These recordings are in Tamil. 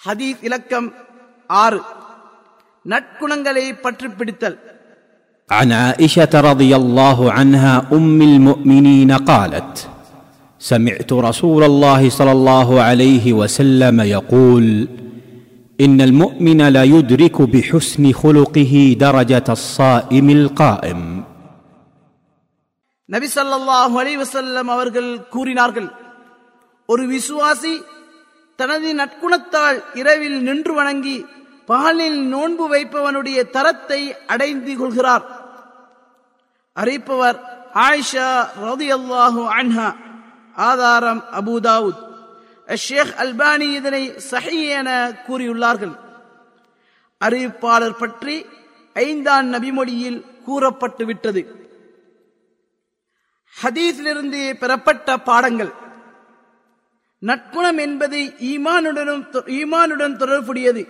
ஹதீஸ் இலக்கம் ஆறு நற்குணங்களை பற்றி பிடித்தல் عن عائشه رضي الله عنها ام المؤمنين قالت سمعت رسول الله صلى الله عليه وسلم يقول ان المؤمن لا يدرك بحسن خلقه درجه الصائم القائم நபி ஸல்லல்லாஹு அலைஹி வஸல்லம் அவர்கள் கூறினார்கள் ஒரு விசுவாசி தனது நற்குணத்தால் இரவில் நின்று வணங்கி பகலில் நோன்பு வைப்பவனுடைய தரத்தை அடைந்து கொள்கிறார். அறிவிப்பவர் ஆயிஷா ரலியல்லாஹு அன்ஹா. ஆதாரம் அபூதாவுத் ஷேக் அல்பானி இதனை சஹி என கூறியுள்ளார்கள். அறிவிப்பாளர் பற்றி ஐந்தாம் நபிமொழியில் கூறப்பட்டு விட்டது ஹதீஸிலிருந்து பெறப்பட்ட பாடங்கள். நற்குணம் என்பது ஈமானுடனும் ஈமானுடன் தொடர்புடையது.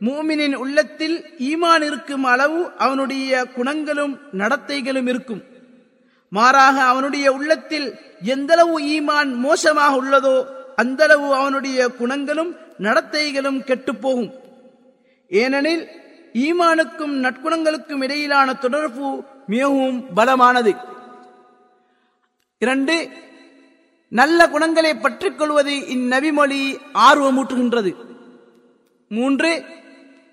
மூமினின் உள்ளத்தில் ஈமான் இருக்கும் அளவு அவனுடைய குணங்களும் நடத்தைகளும் இருக்கும். மாறாக அவனுடைய உள்ளத்தில் எந்தளவு ஈமான் மோசமாக உள்ளதோ அந்தளவு அவனுடைய குணங்களும் நடத்தைகளும் கெட்டுப்போகும். ஏனெனில் ஈமானுக்கும் நற்குணங்களுக்கும் இடையிலான தொடர்பு மிகவும் பலமானது. இரண்டு நல்ல குணங்களை பற்றிக் கொள்வது இந்நபிமொழி ஆர்வமூட்டுகின்றது. மூன்று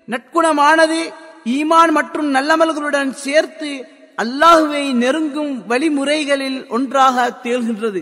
நற்குணமானது ஈமான் மற்றும் நல்லமல்களுடன் சேர்த்து அல்லாஹுவை நெருங்கும் வழிமுறைகளில் ஒன்றாக திகழ்கின்றது